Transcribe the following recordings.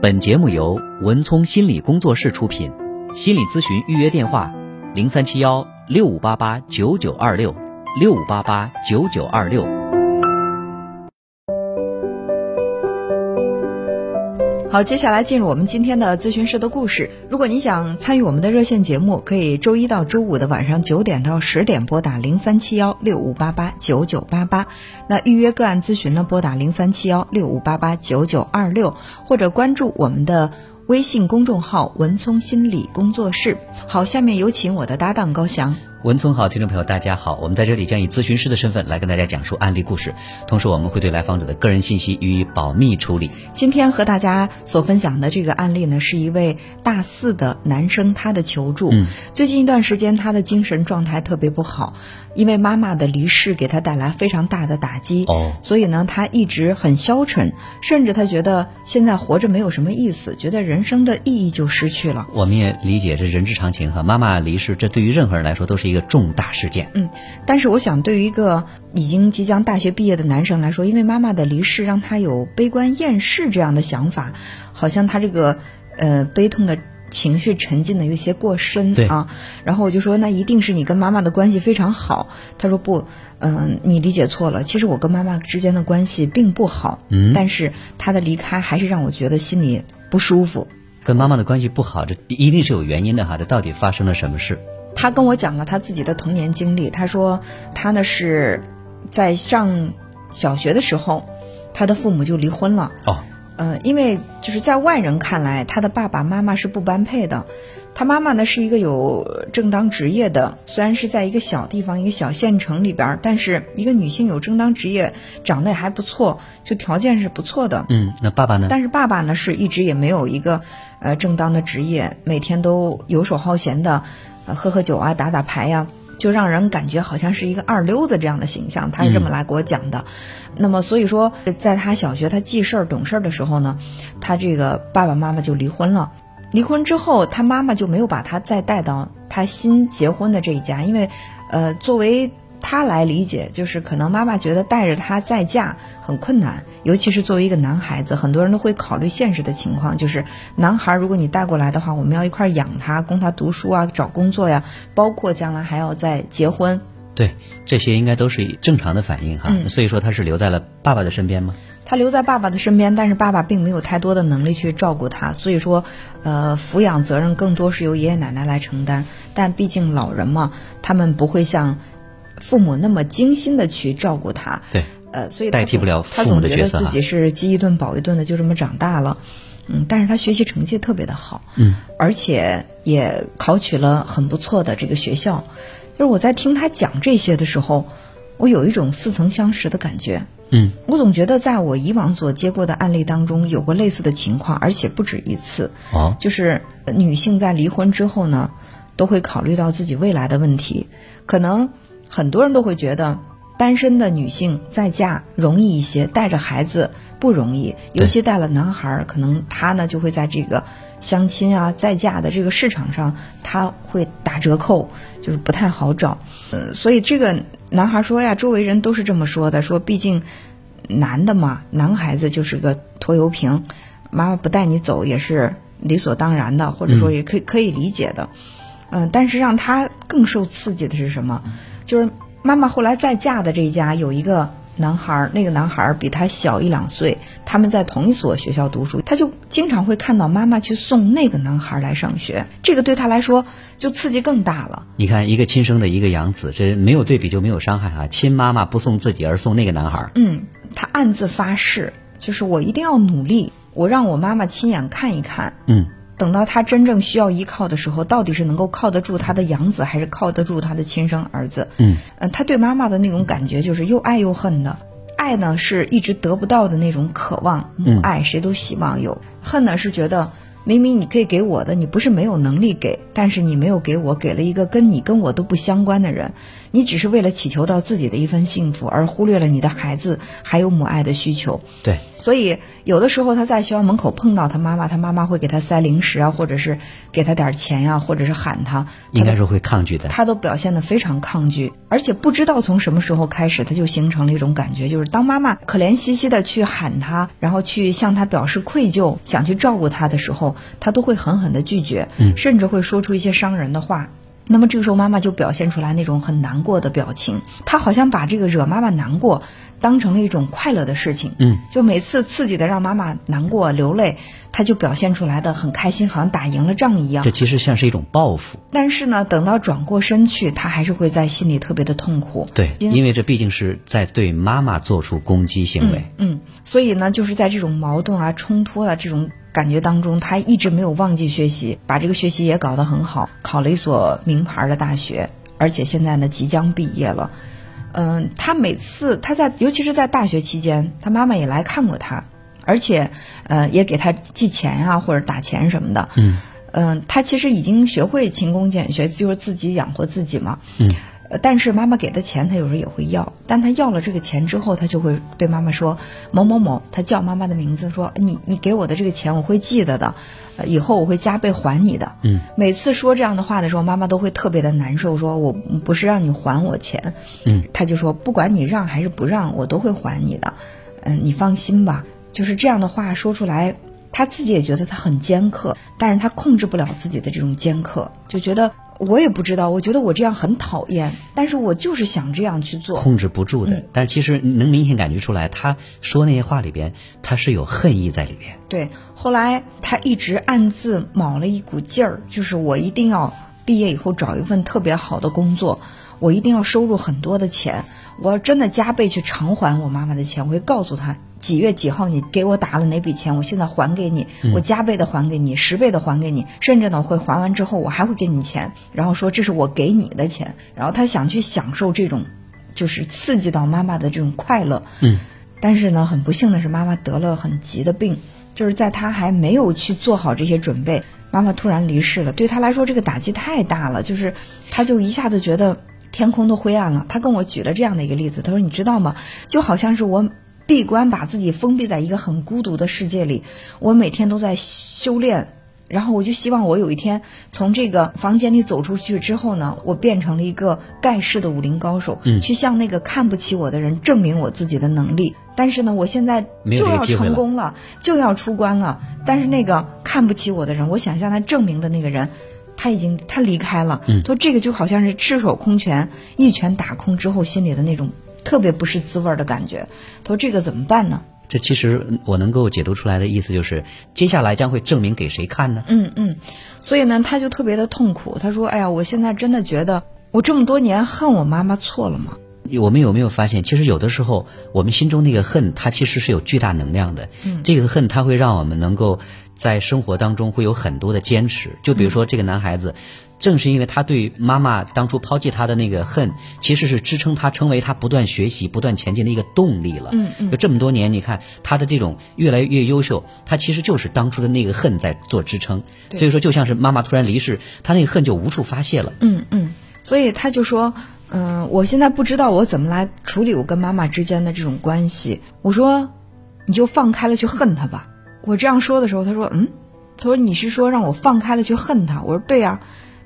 本节目由文聪心理工作室出品，心理咨询预约电话：零三七幺六五八八九九二六六五八八九九二六。好，接下来进入我们今天的咨询师的故事。如果您想参与我们的热线节目，可以周一到周五的晚上九点到十点拨打零三七幺六五八八九九八八。那预约个案咨询呢，拨打零三七幺六五八八九九二六，或者关注我们的微信公众号“文聪心理工作室”。好，下面有请我的搭档高翔。文聪好，听众朋友大家好，我们在这里将以咨询师的身份来跟大家讲述案例故事，同时我们会对来访者的个人信息予以保密处理。今天和大家所分享的这个案例呢，是一位大四的男生他的求助。嗯，最近一段时间他的精神状态特别不好，因为妈妈的离世给他带来非常大的打击。哦，所以呢，他一直很消沉，甚至他觉得现在活着没有什么意思，觉得人生的意义就失去了。我们也理解这人之常情哈，妈妈离世，这对于任何人来说都是一个重大事件。嗯，但是我想，对于一个已经即将大学毕业的男生来说，因为妈妈的离世，让他有悲观厌世这样的想法，好像他这个呃悲痛的情绪沉浸的有些过深啊。然后我就说，那一定是你跟妈妈的关系非常好。他说不，嗯、你理解错了，其实我跟妈妈之间的关系并不好。嗯但是她的离开还是让我觉得心里不舒服。跟妈妈的关系不好，这一定是有原因的哈。这到底发生了什么事？他跟我讲了他自己的童年经历。他说，他呢是在上小学的时候，他的父母就离婚了。哦，呃，因为就是在外人看来，他的爸爸妈妈是不般配的。他妈妈呢是一个有正当职业的，虽然是在一个小地方、一个小县城里边儿，但是一个女性有正当职业，长得也还不错，就条件是不错的。嗯，那爸爸呢？但是爸爸呢是一直也没有一个呃正当的职业，每天都游手好闲的，呃喝喝酒啊，打打牌呀、就让人感觉好像是一个二流子这样的形象。他是这么来给我讲的。那么所以说，在他小学他记事儿懂事儿的时候呢，他这个爸爸妈妈就离婚了。离婚之后，他妈妈就没有把他再带到他新结婚的这一家，因为，呃，作为他来理解，就是可能妈妈觉得带着他再嫁很困难，尤其是作为一个男孩子，很多人都会考虑现实的情况，就是男孩如果你带过来的话，我们要一块儿养他，供他读书啊，找工作呀，包括将来还要再结婚。对，这些应该都是正常的反应哈。嗯所以说他是留在了爸爸的身边吗？他留在爸爸的身边，但是爸爸并没有太多的能力去照顾他，所以说，呃，抚养责任更多是由爷爷奶奶来承担。但毕竟老人嘛，他们不会像父母那么精心的去照顾他。对，呃，所以他代替不了父母他总觉得自己是饥一顿饱一顿的，就这么长大了。嗯，但是他学习成绩特别的好，嗯，而且也考取了很不错的这个学校。就是我在听他讲这些的时候，我有一种似曾相识的感觉。嗯，我总觉得在我以往所接过的案例当中有过类似的情况，而且不止一次。哦，就是呃女性在离婚之后呢，都会考虑到自己未来的问题。可能很多人都会觉得，单身的女性再嫁容易一些，带着孩子不容易，尤其带了男孩儿，可能他呢就会在这个相亲啊、再嫁的这个市场上，他会打折扣，就是不太好找。呃，所以这个男孩说呀，周围人都是这么说的，说毕竟男的嘛，男孩子就是个拖油瓶，妈妈不带你走也是理所当然的，或者说也可以可以理解的。嗯、但是让他更受刺激的是什么？就是妈妈后来再嫁的这一家有一个男孩儿，那个男孩儿比他小一两岁，他们在同一所学校读书，他就经常会看到妈妈去送那个男孩儿来上学，这个对他来说就刺激更大了。你看一个亲生的一个养子，这没有对比就没有伤害啊。亲妈妈不送自己，而送那个男孩儿。嗯，他暗自发誓，就是我一定要努力，我让我妈妈亲眼看一看，嗯，等到他真正需要依靠的时候，到底是能够靠得住他的养子，还是靠得住他的亲生儿子？嗯，呃，他对妈妈的那种感觉就是又爱又恨的。爱呢是一直得不到的那种渴望，母爱谁都希望有；恨呢是觉得明明你可以给我的，你不是没有能力给，但是你没有给我，给了一个跟你跟我都不相关的人。你只是为了祈求到自己的一份幸福，而忽略了你的孩子还有母爱的需求。对，所以有的时候他在学校门口碰到他妈妈，他妈妈会给他塞零食啊，或者是给他点钱呀、或者是喊他，应该是会抗拒的。他都表现得非常抗拒，而且不知道从什么时候开始，他就形成了一种感觉，就是当妈妈可怜兮兮的去喊他，然后去向他表示愧疚，想去照顾他的时候，他都会狠狠的拒绝，甚至会说出一些伤人的话。那么这个时候，妈妈就表现出来那种很难过的表情，她好像把这个惹妈妈难过当成了一种快乐的事情。嗯，就每次刺激的让妈妈难过流泪，她就表现出来的很开心，好像打赢了仗一样这。其实像是一种报复。但是呢，等到转过身去，她还是会在心里特别的痛苦。对，因因为这毕竟是在对妈妈做出攻击行为。嗯，所以呢，就是在这种矛盾啊、冲突啊这种感觉当中，他一直没有忘记学习，把这个学习也搞得很好，考了一所名牌的大学，而且现在呢即将毕业了。嗯，他每次他在，尤其是在大学期间，他妈妈也来看过他，而且呃也给他寄钱啊或者打钱什么的。嗯嗯，他其实已经学会勤工俭学，就是自己养活自己嘛。嗯。呃，但是妈妈给的钱，他有时候也会要。但他要了这个钱之后，他就会对妈妈说：“某某某。”他叫妈妈的名字，说：“你你给我的这个钱，我会记得的，呃，以后我会加倍还你的。”嗯，每次说这样的话的时候，妈妈都会特别的难受，说：“我不是让你还我钱。”嗯，他就说：“不管你让还是不让，我都会还你的。嗯，你放心吧。”就是这样的话说出来，他自己也觉得他很尖刻，但是他控制不了自己的这种尖刻，就觉得。我也不知道，我觉得我这样很讨厌，但是我就是想这样去做。控制不住的。嗯但其实能明显感觉出来，他说那些话里边，他是有恨意在里边。对，后来他一直暗自卯了一股劲儿，就是我一定要毕业以后找一份特别好的工作，我一定要收入很多的钱，我要真的加倍去偿还我妈妈的钱，我会告诉她几月几号你给我打了哪笔钱，我现在还给你，我加倍的还给你，十倍的还给你，甚至呢会还完之后我还会给你钱，然后说这是我给你的钱，然后他想去享受这种，就是刺激到妈妈的这种快乐，嗯，但是呢很不幸的是妈妈得了很急的病。就是在他还没有去做好这些准备，妈妈突然离世了，对他来说这个打击太大了，就是他就一下子觉得天空都灰暗了。他跟我举了这样的一个例子，他说：“你知道吗？就好像是我闭关把自己封闭在一个很孤独的世界里，我每天都在修炼。”然后我就希望我有一天从这个房间里走出去之后呢，我变成了一个盖世的武林高手，嗯去向那个看不起我的人证明我自己的能力。但是呢，我现在就要成功了，就要出关了。但是那个看不起我的人，我想向他证明的那个人，他已经他离开了。嗯说这个就好像是赤手空拳，一拳打空之后心里的那种特别不是滋味儿的感觉。他说这个怎么办呢？这其实我能够解读出来的意思就是，接下来将会证明给谁看呢？嗯嗯，所以呢，他就特别的痛苦。他说：“哎呀，我现在真的觉得，我这么多年恨我妈妈错了吗？我们有没有发现，其实有的时候我们心中那个恨，它其实是有巨大能量的。嗯这个恨，它会让我们能够在生活当中会有很多的坚持。就比如说这个男孩子，正是因为他对妈妈当初抛弃他的那个恨，其实是支撑他成为他不断学习、不断前进的一个动力了。嗯嗯就这么多年，你看他的这种越来越优秀，他其实就是当初的那个恨在做支撑。所以说，就像是妈妈突然离世，他那个恨就无处发泄了。嗯嗯。所以他就说，嗯、我现在不知道我怎么来处理我跟妈妈之间的这种关系。我说，你就放开了去恨她吧。我这样说的时候，他说，嗯，他说你是说让我放开了去恨她？我说对呀、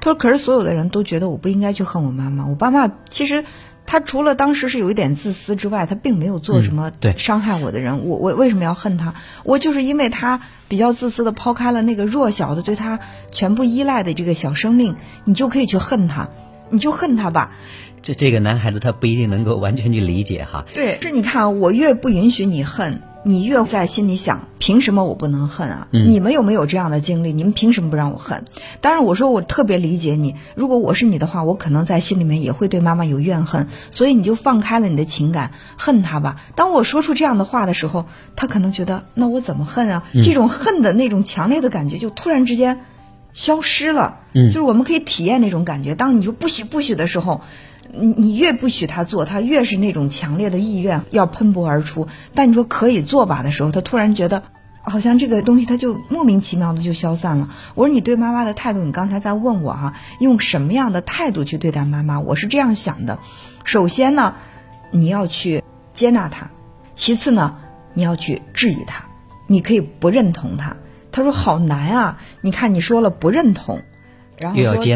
他说可是所有的人都觉得我不应该去恨我妈妈。我爸妈其实。他除了当时是有一点自私之外，他并没有做什么伤害我的人。我我为什么要恨他？我就是因为他比较自私的抛开了那个弱小的对他全部依赖的这个小生命，你就可以去恨他，你就恨他吧。这这个男孩子他不一定能够完全去理解哈。对，是你看啊，我越不允许你恨，你越在心里想，凭什么我不能恨啊？嗯你们有没有这样的经历？你们凭什么不让我恨？当然，我说我特别理解你。如果我是你的话，我可能在心里面也会对妈妈有怨恨，所以你就放开了你的情感，恨她吧。当我说出这样的话的时候，他可能觉得，那我怎么恨啊？这种恨的那种强烈的感觉，就突然之间消失了。嗯就是我们可以体验那种感觉。当你说不许不许的时候，你你越不许他做，他越是那种强烈的意愿要喷薄而出。但你说可以做吧的时候，他突然觉得好像这个东西它就莫名其妙的就消散了。我说你对妈妈的态度，你刚才在问我哈，用什么样的态度去对待妈妈？我是这样想的，首先呢，你要去接纳她；其次呢，你要去质疑她。你可以不认同她。他说好难啊！你看你说了不认同，然后说质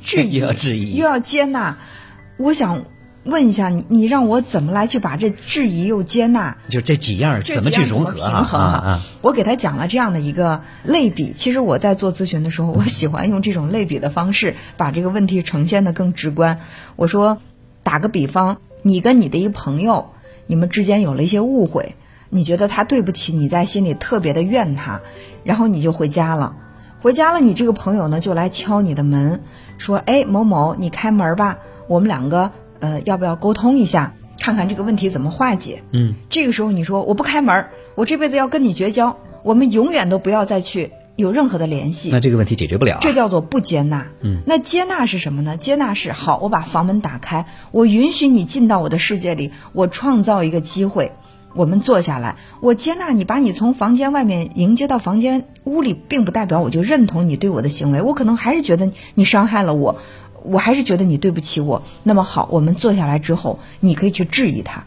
质疑，又要质疑，又要接纳。我想。问一下你，你让我怎么来去把这质疑又接纳，就这几样怎么去融合平衡啊？我给他讲了这样的一个类比。其实我在做咨询的时候，我喜欢用这种类比的方式，把这个问题呈现的更直观。我说，打个比方，你跟你的一朋友，你们之间有了一些误会，你觉得他对不起你，在心里特别的怨他，然后你就回家了。回家了，你这个朋友呢就来敲你的门，说：“哎，某某，你开门吧，我们两个。”呃，要不要沟通一下，看看这个问题怎么化解？嗯，这个时候你说我不开门，我这辈子要跟你绝交，我们永远都不要再去有任何的联系。那这个问题解决不了，这叫做不接纳。嗯，那接纳是什么呢？接纳是好，我把房门打开，我允许你进到我的世界里，我创造一个机会，我们坐下来，我接纳你，把你从房间外面迎接到房间屋里，并不代表我就认同你对我的行为，我可能还是觉得你伤害了我。我还是觉得你对不起我。那么好，我们坐下来之后，你可以去质疑他。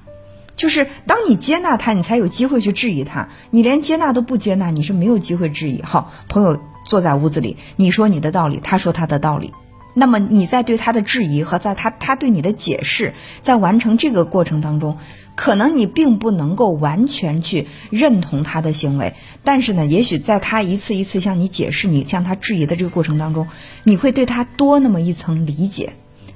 就是当你接纳他，你才有机会去质疑他。你连接纳都不接纳，你是没有机会质疑。好，朋友坐在屋子里，你说你的道理，他说他的道理。那么你在对他的质疑和在他他对你的解释，在完成这个过程当中。可能你并不能够完全去认同他的行为，但是呢，也许在他一次一次向你解释、你向他质疑的这个过程当中，你会对他多那么一层理解。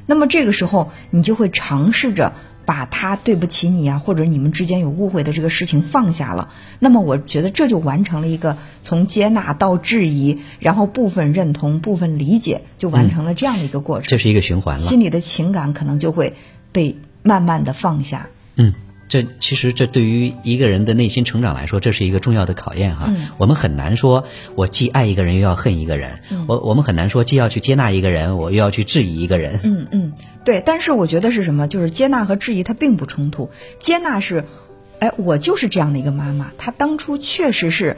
那么这个时候，你就会尝试着把他对不起你啊，或者你们之间有误会的这个事情放下了。那么我觉得这就完成了一个从接纳到质疑，然后部分认同、部分理解，就完成了这样的一个过程。这是一个循环了，心里的情感可能就会被慢慢的放下。嗯。这其实，这对于一个人的内心成长来说，这是一个重要的考验哈。我们很难说，我既爱一个人，又要恨一个人。我我们很难说，既要去接纳一个人，我又要去质疑一个人。嗯嗯，对。但是我觉得是什么？就是接纳和质疑它并不冲突。接纳是，哎，我就是这样的一个妈妈，她当初确实是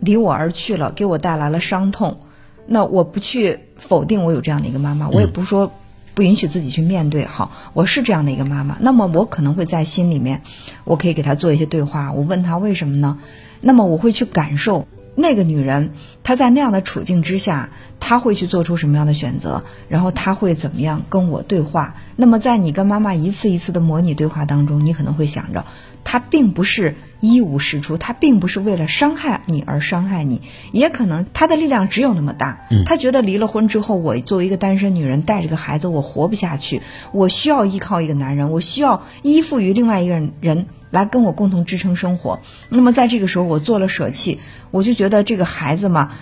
离我而去了，给我带来了伤痛。那我不去否定我有这样的一个妈妈，我也不说。不允许自己去面对，好，我是这样的一个妈妈，那么我可能会在心里面，我可以给她做一些对话，我问她为什么呢？那么我会去感受那个女人她在那样的处境之下，她会去做出什么样的选择，然后她会怎么样跟我对话？那么在你跟妈妈一次一次的模拟对话当中，你可能会想着，她并不是。一无是处，他并不是为了伤害你而伤害你，也可能他的力量只有那么大。他觉得离了婚之后，我作为一个单身女人带着个孩子，我活不下去，我需要依靠一个男人，我需要依附于另外一个人来跟我共同支撑生活。那么在这个时候，我做了舍弃，我就觉得这个孩子嘛，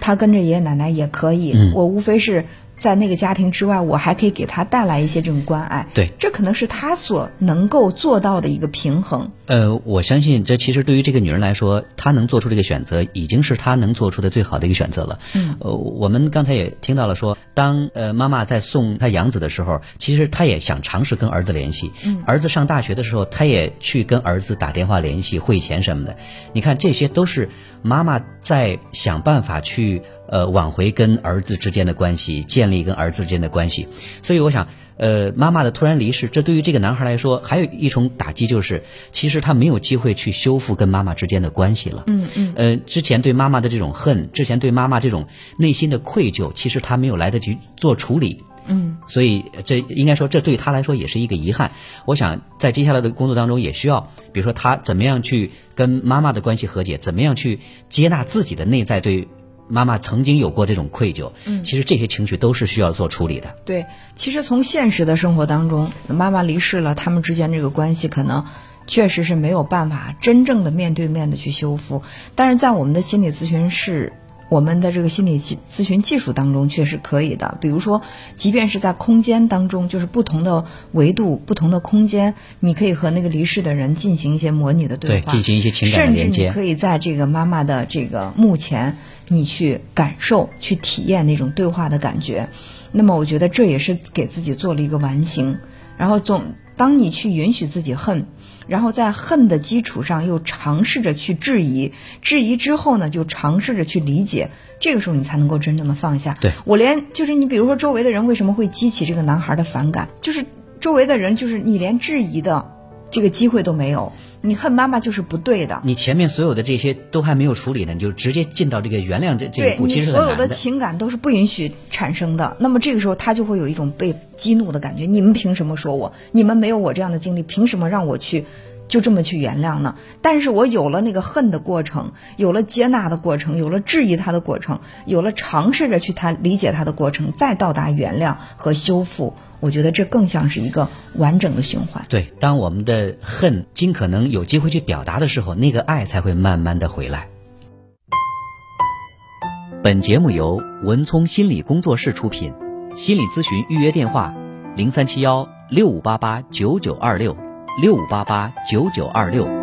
他跟着爷爷奶奶也可以，我无非是。在那个家庭之外，我还可以给他带来一些这种关爱。对，这可能是他所能够做到的一个平衡。呃，我相信这其实对于这个女人来说，她能做出这个选择，已经是她能做出的最好的一个选择了。嗯。呃，我们刚才也听到了说，当呃妈妈在送她养子的时候，其实她也想尝试跟儿子联系。嗯。儿子上大学的时候，她也去跟儿子打电话联系、汇钱什么的。你看，这些都是妈妈在想办法去。呃，挽回跟儿子之间的关系，建立跟儿子之间的关系，所以我想，呃，妈妈的突然离世，这对于这个男孩来说，还有一重打击就是，其实他没有机会去修复跟妈妈之间的关系了。嗯嗯。呃，之前对妈妈的这种恨，之前对妈妈这种内心的愧疚，其实他没有来得及做处理。嗯。所以这应该说，这对他来说也是一个遗憾。我想在接下来的工作当中，也需要，比如说他怎么样去跟妈妈的关系和解，怎么样去接纳自己的内在对。妈妈曾经有过这种愧疚，嗯，其实这些情绪都是需要做处理的。对，其实从现实的生活当中，妈妈离世了，他们之间这个关系可能确实是没有办法真正的面对面的去修复。但是在我们的心理咨询室。我们的这个心理咨咨询技术当中确实可以的，比如说，即便是在空间当中，就是不同的维度、不同的空间，你可以和那个离世的人进行一些模拟的对话，进行一些情感连接。甚至你可以在这个妈妈的这个墓前，你去感受、去体验那种对话的感觉。那么，我觉得这也是给自己做了一个完形。然后总当你去允许自己恨。然后在恨的基础上又尝试着去质疑，质疑之后呢，就尝试着去理解，这个时候你才能够真正的放下。对我连就是你比如说周围的人为什么会激起这个男孩的反感，就是周围的人就是你连质疑的这个机会都没有，你恨妈妈就是不对的。你前面所有的这些都还没有处理呢，你就直接进到这个原谅这这一步，对你其实是所有的。情感都是不允许产生的，那么这个时候他就会有一种被激怒的感觉。你们凭什么说我？你们没有我这样的经历，凭什么让我去就这么去原谅呢？但是我有了那个恨的过程，有了接纳的过程，有了质疑他的过程，有了尝试着去他理解他的过程，再到达原谅和修复。我觉得这更像是一个完整的循环。对，当我们的恨尽可能有机会去表达的时候，那个爱才会慢慢的回来。本节目由文聪心理工作室出品，心理咨询预约电话：零三七幺六五八八九九二六六五八八九九二六。